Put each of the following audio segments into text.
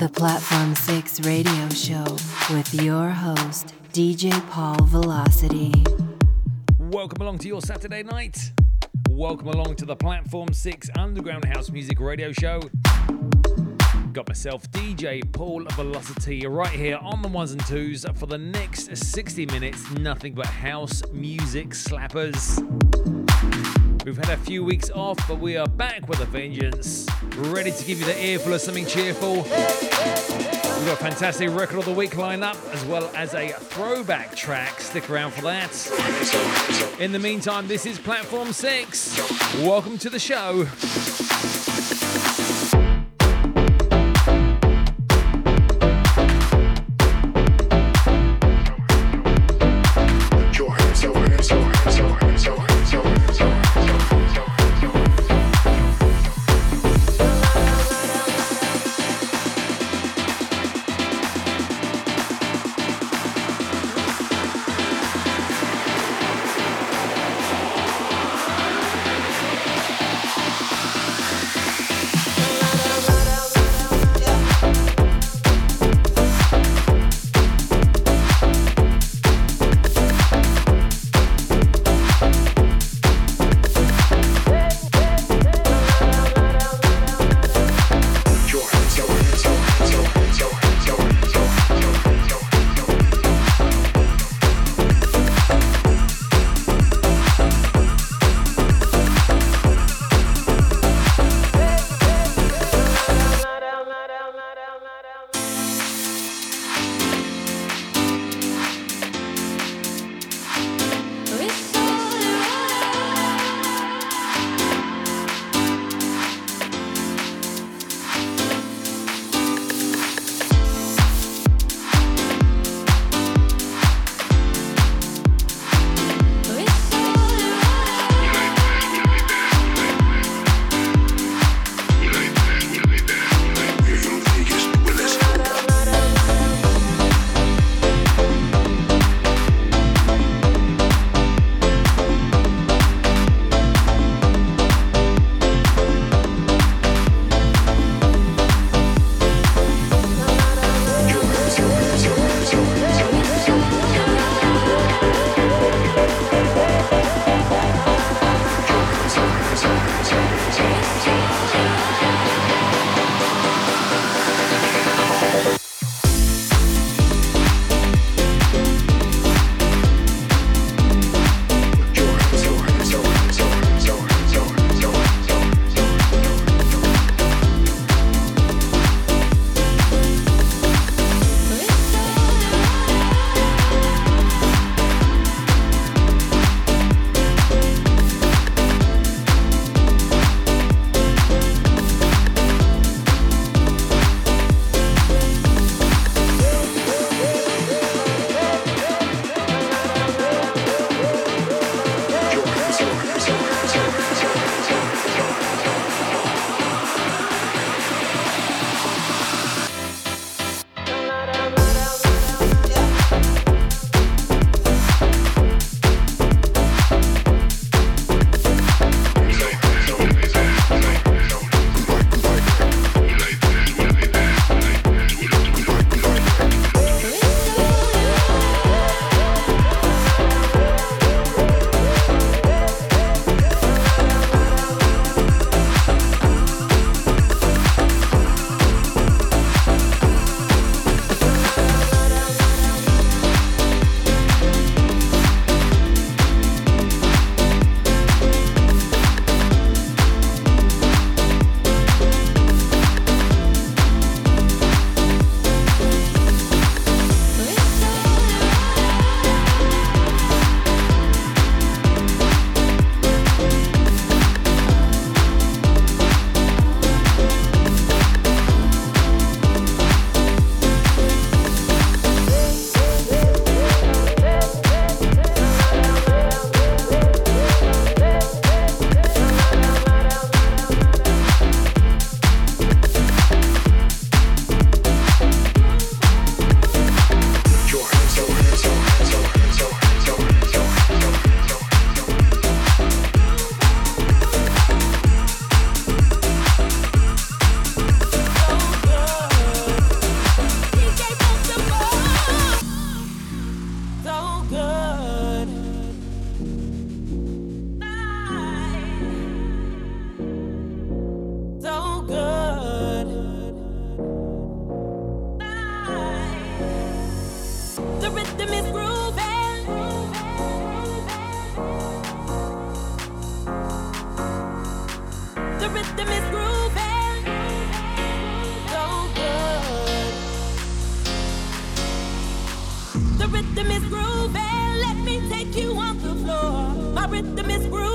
The Platform 6 radio show with your host, DJ Paul Velocity. Welcome along to your Saturday night. Welcome along to the Platform 6 Underground House Music Radio Show. Got myself, DJ Paul Velocity, right here on the ones and twos for the next 60 minutes. Nothing but house music slappers. We've had a few weeks off, but we are back with a vengeance. Ready to give you the earful of something cheerful. We've got a fantastic record of the week lineup, as well as a throwback track. Stick around for that. In the meantime, this is Platform 6. Welcome to the show. The rhythm is grooving. Let me take you on the floor. My rhythm is grooving.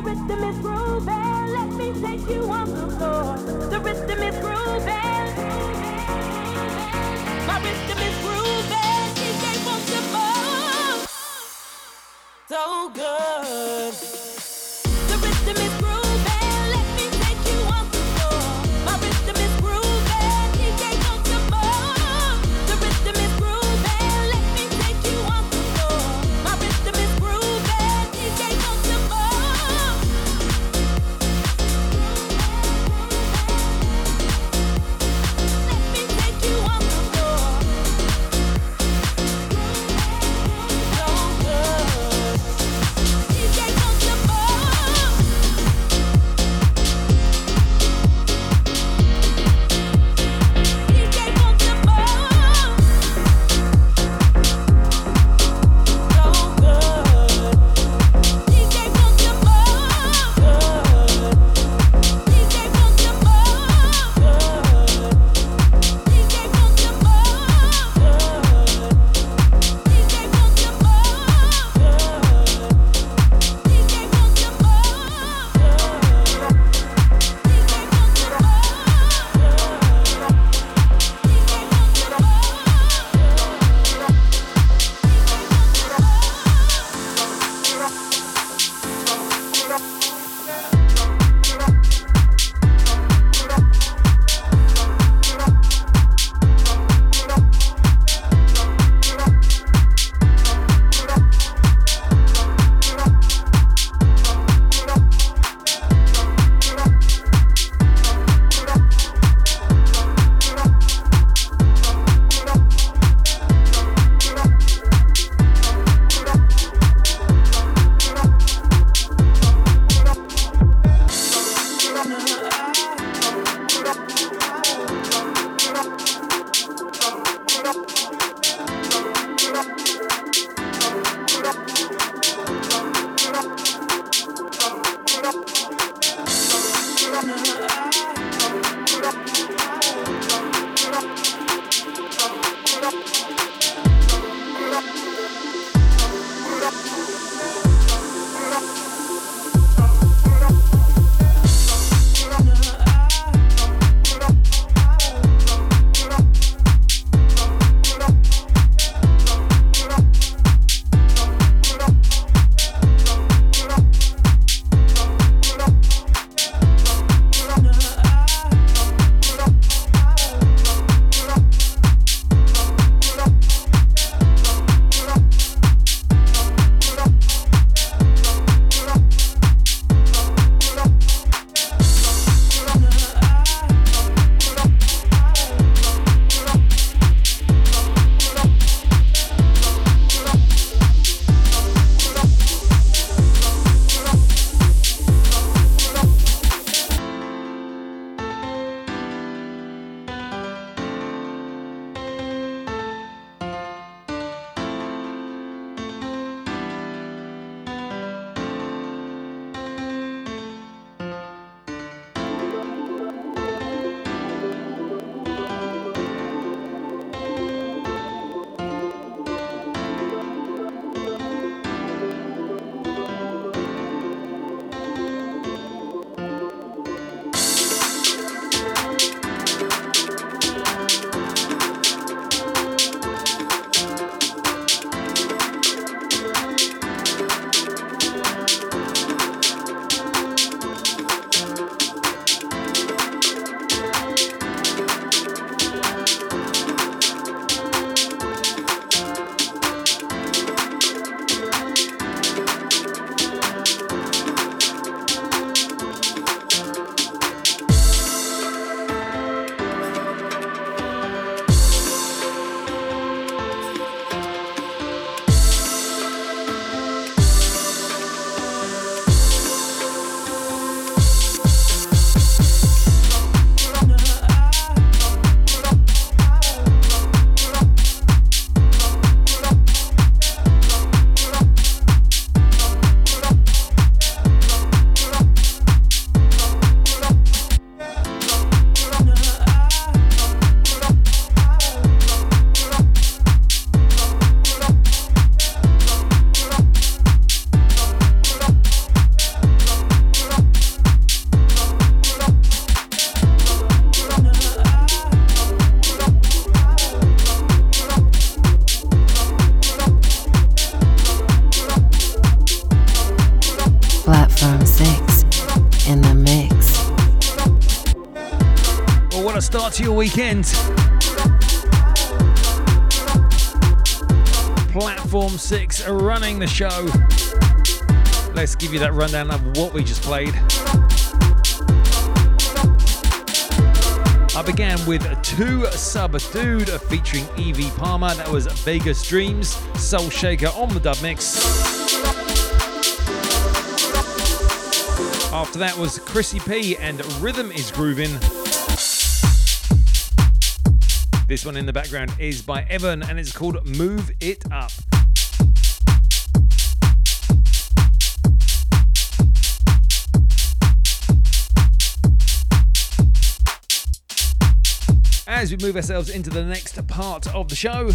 rhythm is grooving. Let me take you on the floor. The rhythm is grooving. My rhythm is grooving. DJ wants to move. So good. Weekend. Platform 6 running the show. Let's give you that rundown of what we just played. I began with two Subdued featuring Evie Palmer. That was Vegas Dreams, Soul Shaker on the dub mix. After that was Chrissy P and Rhythm is Grooving. This one in the background is by Evan and it's called Move It Up. as we move ourselves into the next part of the show.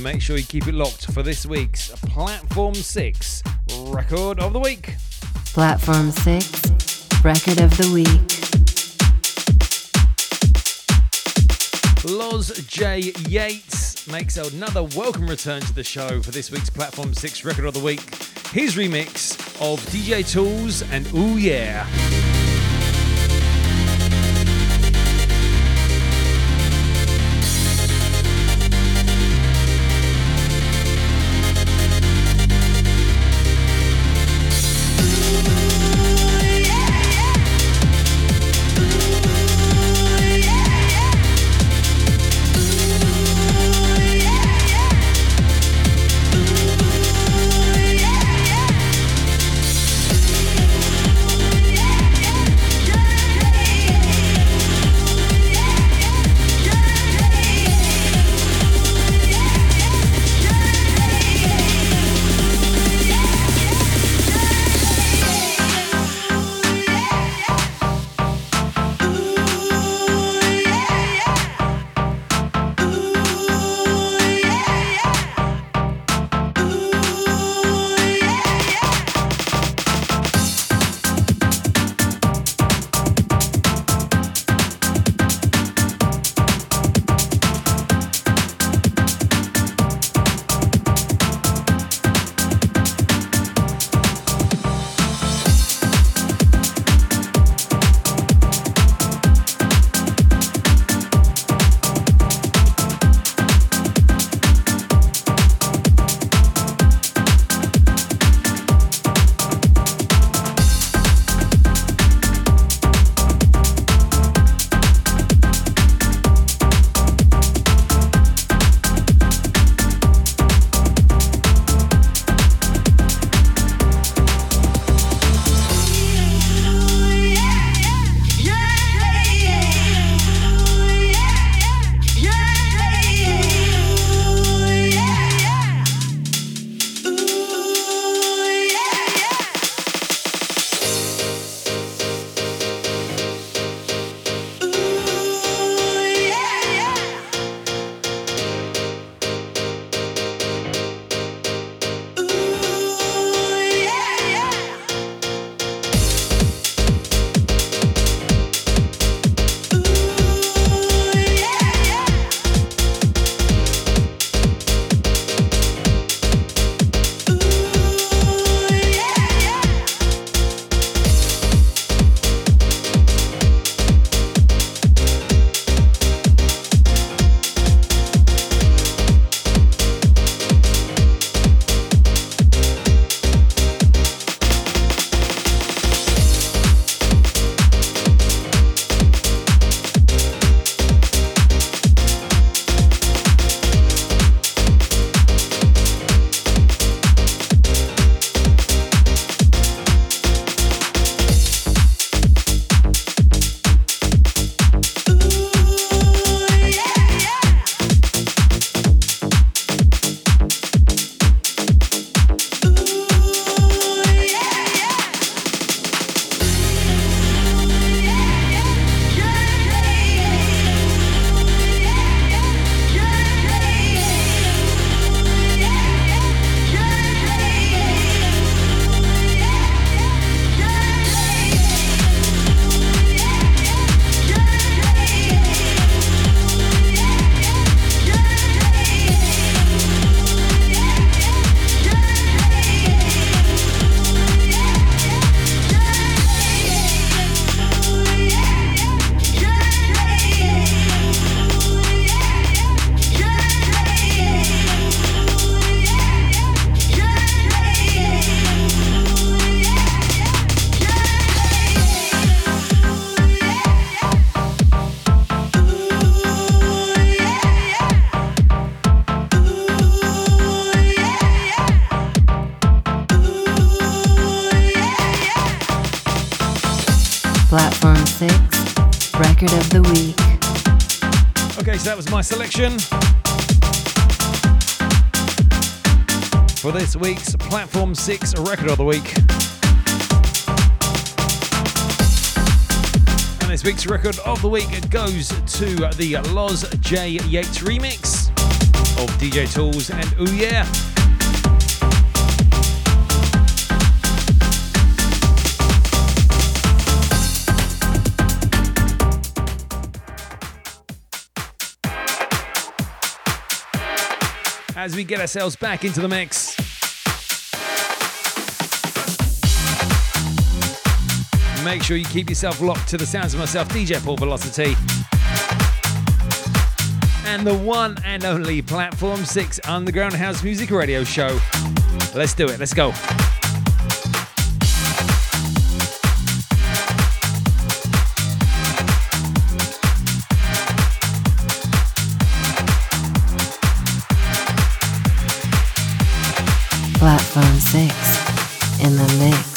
Make sure you keep it locked for this week's Platform 6 Record of the Week. Platform 6 Record of the Week. Loz J. Yates makes another welcome return to the show for this week's Platform 6 Record of the Week. His remix of DJ Tools and Ooh Yeah. Record of the Week. Okay, so that was my selection. For this week's Platform 6 Record of the Week. And this week's Record of the Week goes to the Loz J. Yates remix of DJ Tools and Ooh Yeah. As we get ourselves back into the mix. Make sure you keep yourself locked to the sounds of myself, DJ Paul Velocity. And the one and only Platform 6 Underground House Music Radio Show. Let's do it, let's go. Platform 6 in the mix.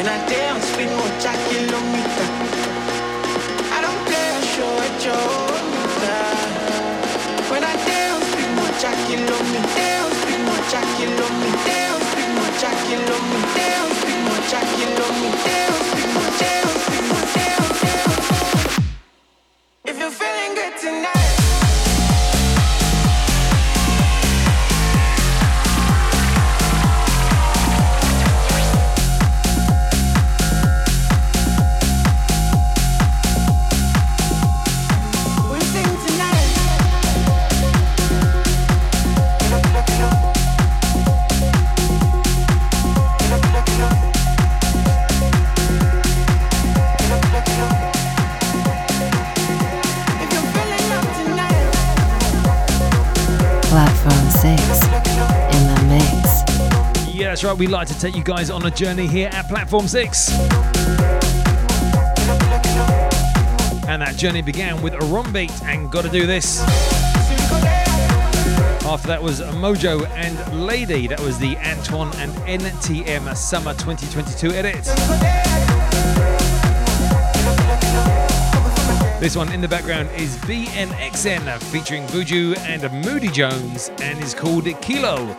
When I dance with more jack We like to take you guys on a journey here at Platform 6. And that journey began with a rum beat and Gotta Do This. After that was Modjo and Lady. That was the Antoine and NTM Summer 2022 edit. This one in the background is BNXN featuring Buju and Moody Jones and is called Kilo.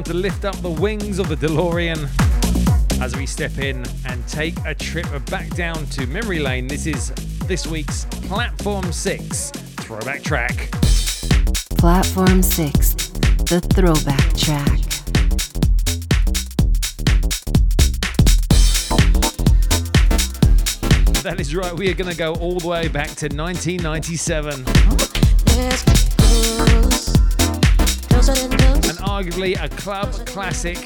Time to lift up the wings of the DeLorean as we step in and take a trip back down to memory lane. This is this week's Platform 6 throwback track. Platform 6, the throwback track. That is right, we are going to go all the way back to 1997. And arguably a club classic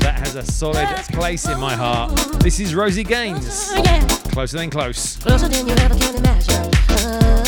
that has a solid place in my heart. This is Rosie Gaines. Closer than close. Closer than you ever can imagine.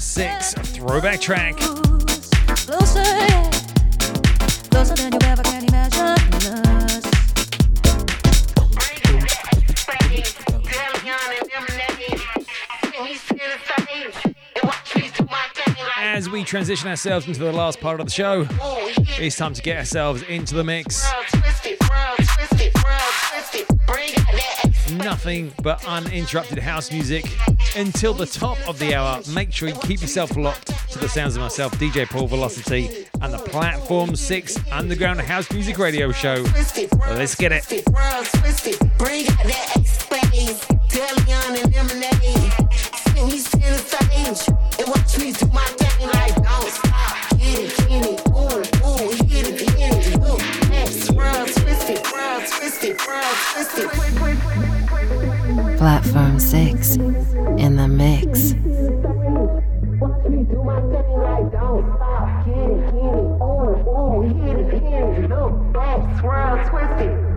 6 throwback track. Closer, yeah. Closer than you ever can imagine us. As we transition ourselves into the last part of the show, it's time to get ourselves into the mix. Nothing but uninterrupted house music until the top of the hour. Make sure you keep yourself locked to the sounds of myself, DJ Paul Velocity, and the Platform 6 Underground House Music Radio Show. Let's get it. Platform 6 Bring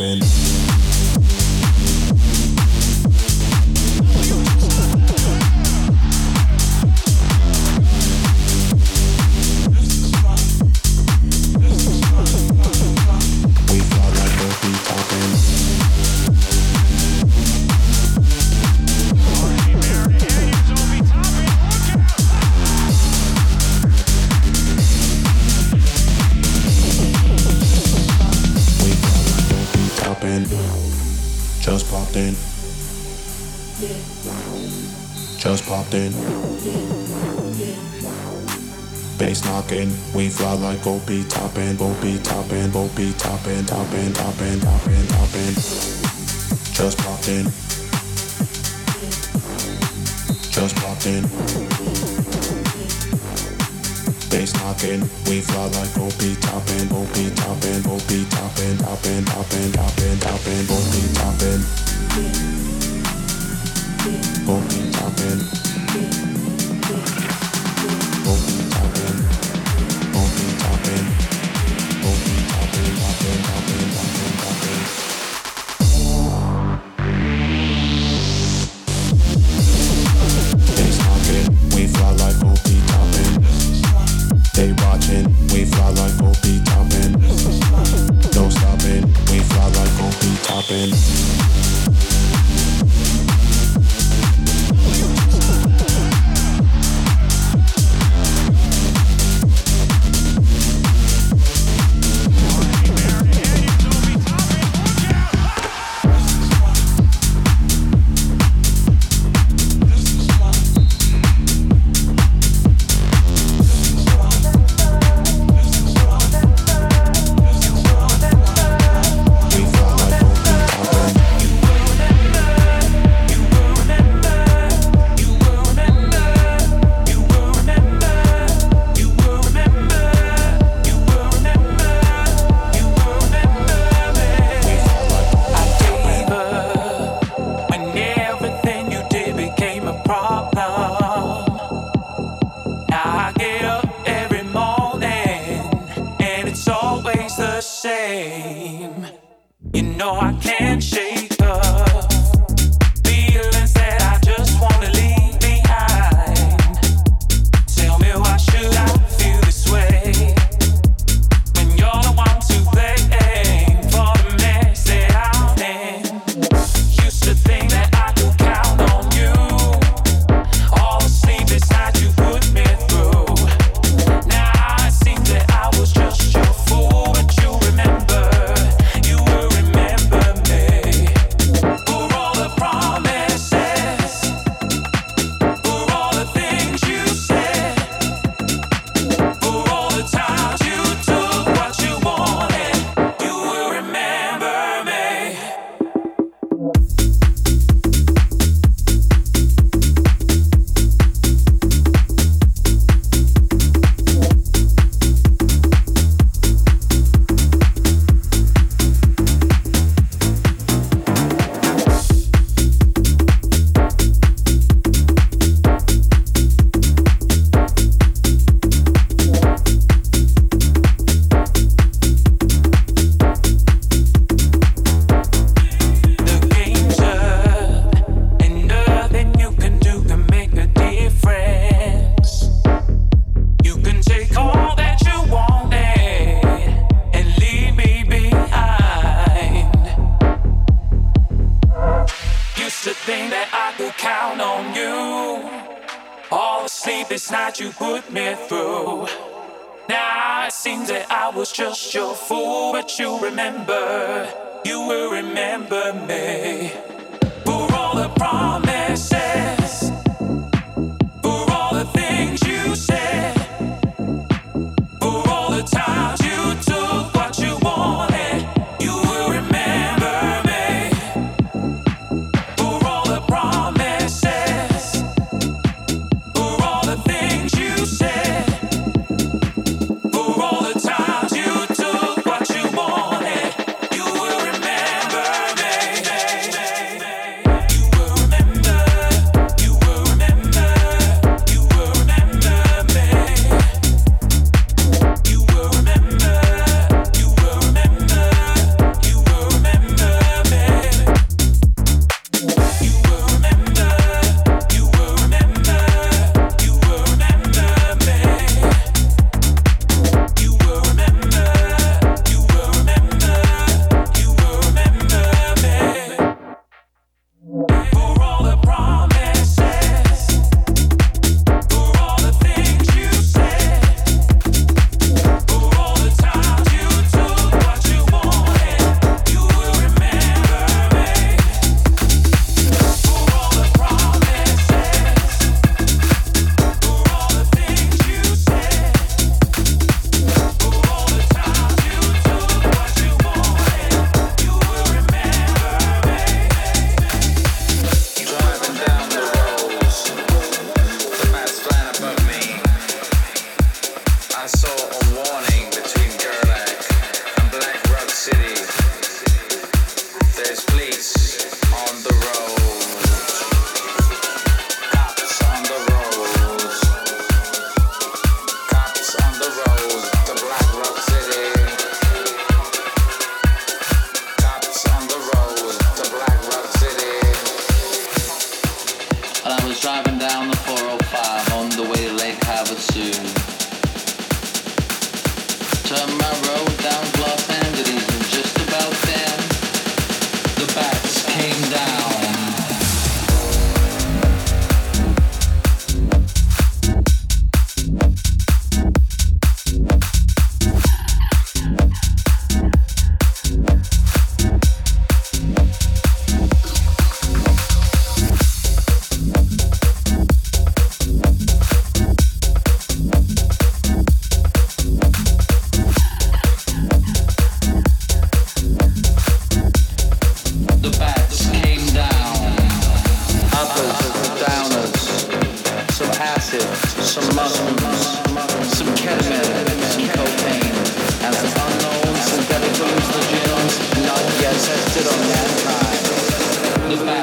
happen. top like go be top and go be top and go be top and top and top and top and top and just popped in. Just popped in. Bass knocking we fly like go be top and go be top and go be top and top and top and top and top be top and go be top and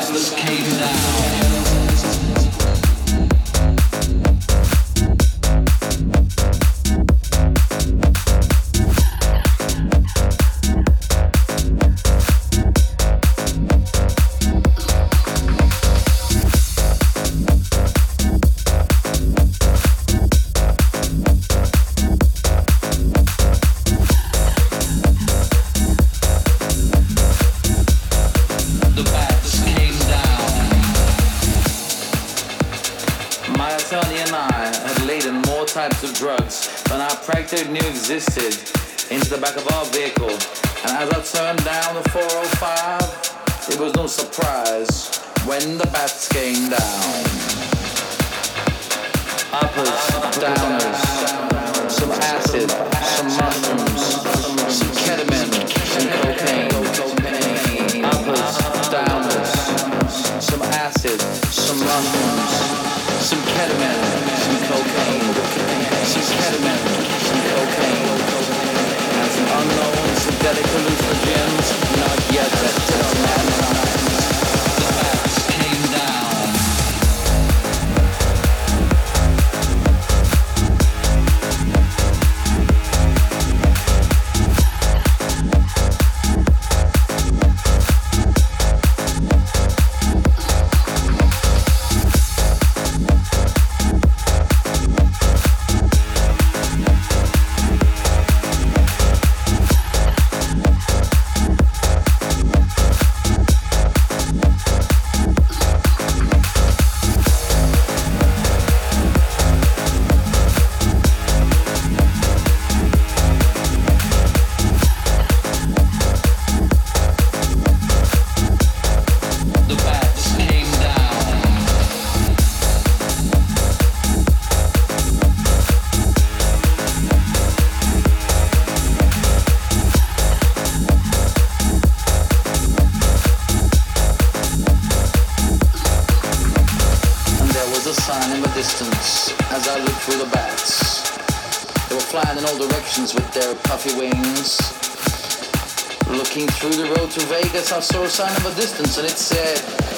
Let's cave now. existed into the back of our vehicle. And as I turned down the 405, it was no surprise when the bats came down. Uppers, downers. Thank. to Vegas, I saw a sign of a distance, and it said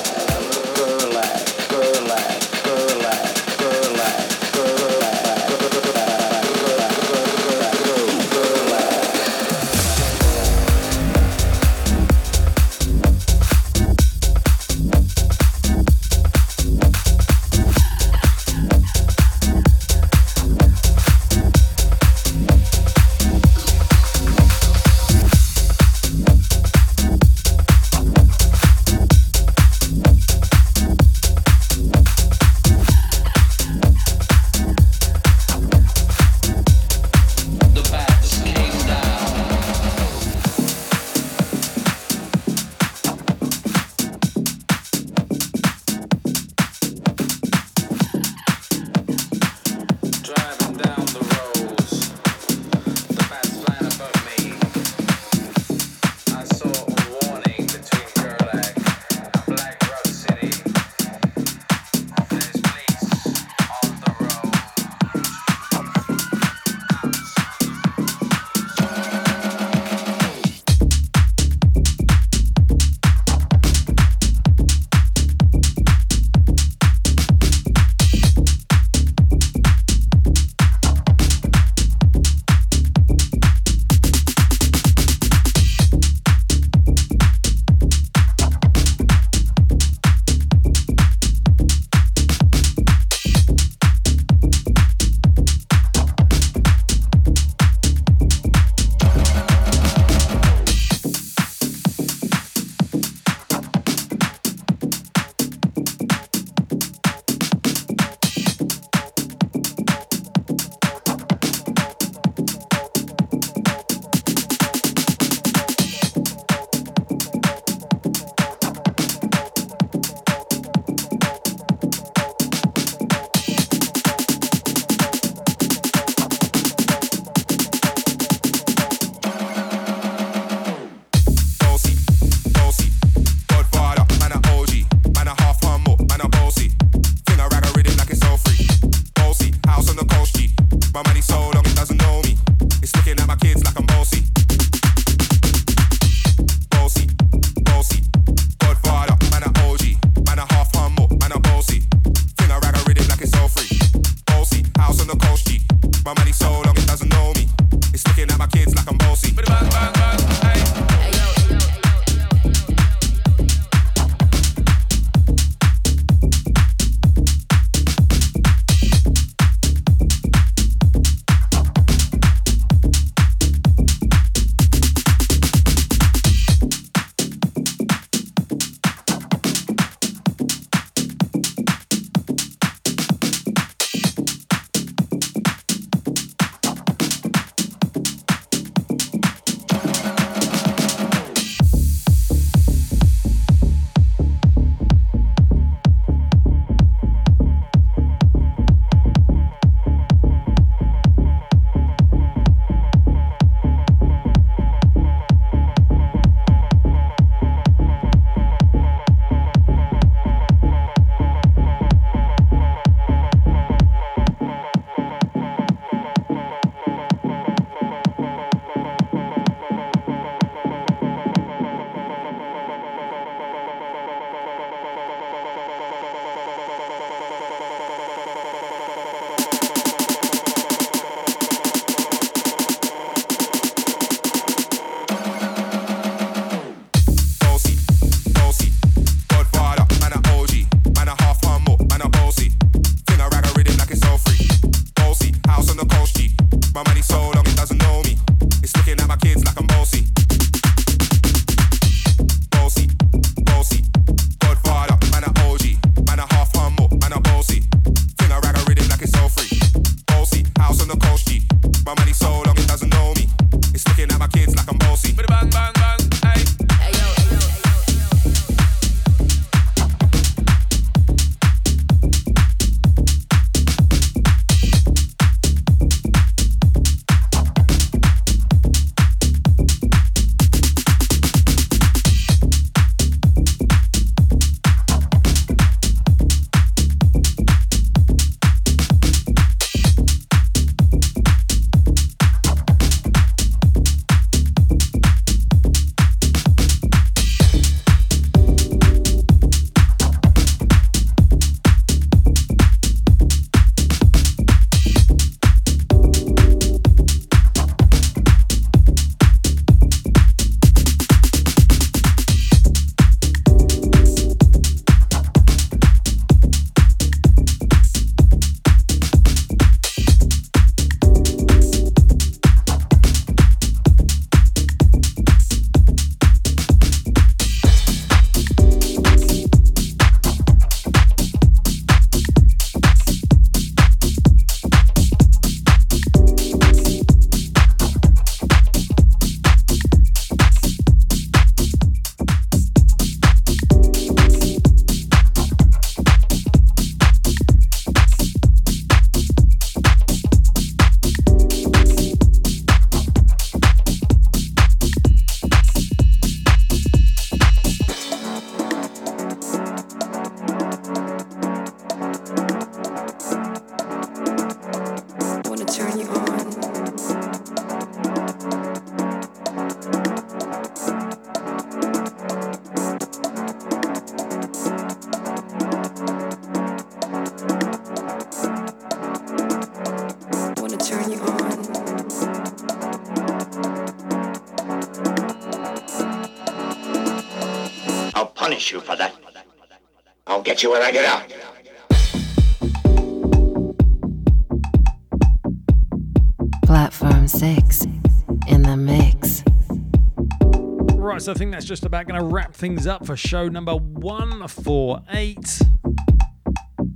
Right, so I think that's just about going to wrap things up for show number 148.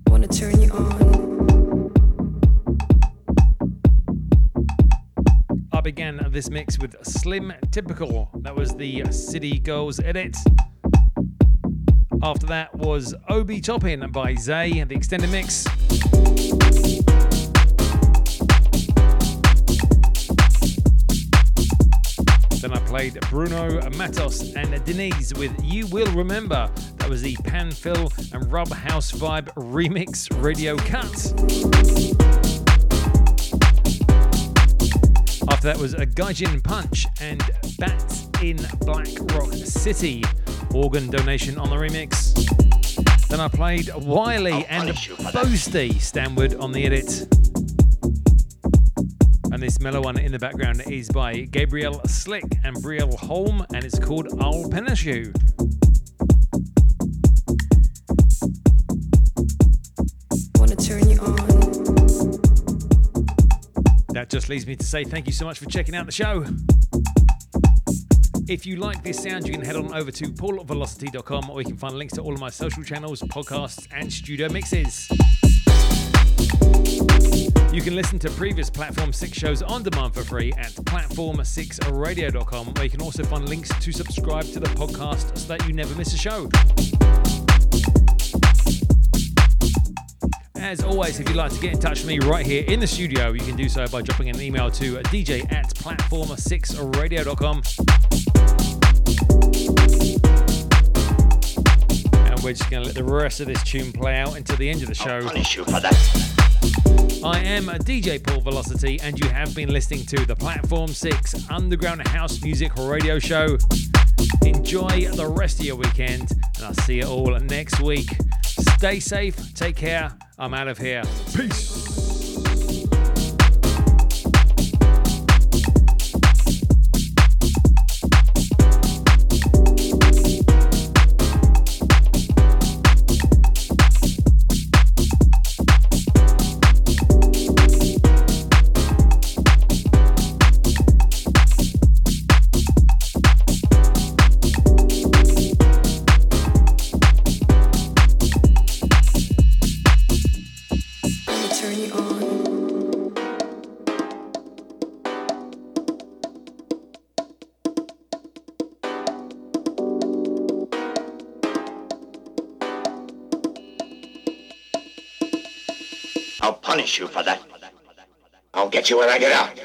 Wanna turn you on. I began this mix with Slim Typical. That was the City Girls edit. After that was Obi Toppin by Zay, the extended mix. Played Bruno Matos and Denise with You Will Remember. That was the Panfill and Rub House Vibe remix radio cut. After that was a Gaijin Punch and Bats in Black Rock City. Organ donation on the remix. Then I played Wiley and Boasty Stanwood on the edit. This mellow one in the background is by Gabriel Slick and Brielle Holm, and it's called I'll Punish You. Wanna turn you on. That just leaves me to say thank you so much for checking out the show. If you like this sound, you can head on over to paulvelocity.com or you can find links to all of my social channels, podcasts, and studio mixes. You can listen to previous Platform 6 shows on demand for free at platform6radio.com, where you can also find links to subscribe to the podcast so that you never miss a show. As always, if you'd like to get in touch with me right here in the studio, you can do so by dropping an email to dj at platform6radio.com. And we're just going to let the rest of this tune play out until the end of the show. I am DJ Paul Velocity, and you have been listening to the Platform 6 Underground House Music Radio Show. Enjoy the rest of your weekend, and I'll see you all next week. Stay safe, take care. I'm out of here. Peace. You when I get out.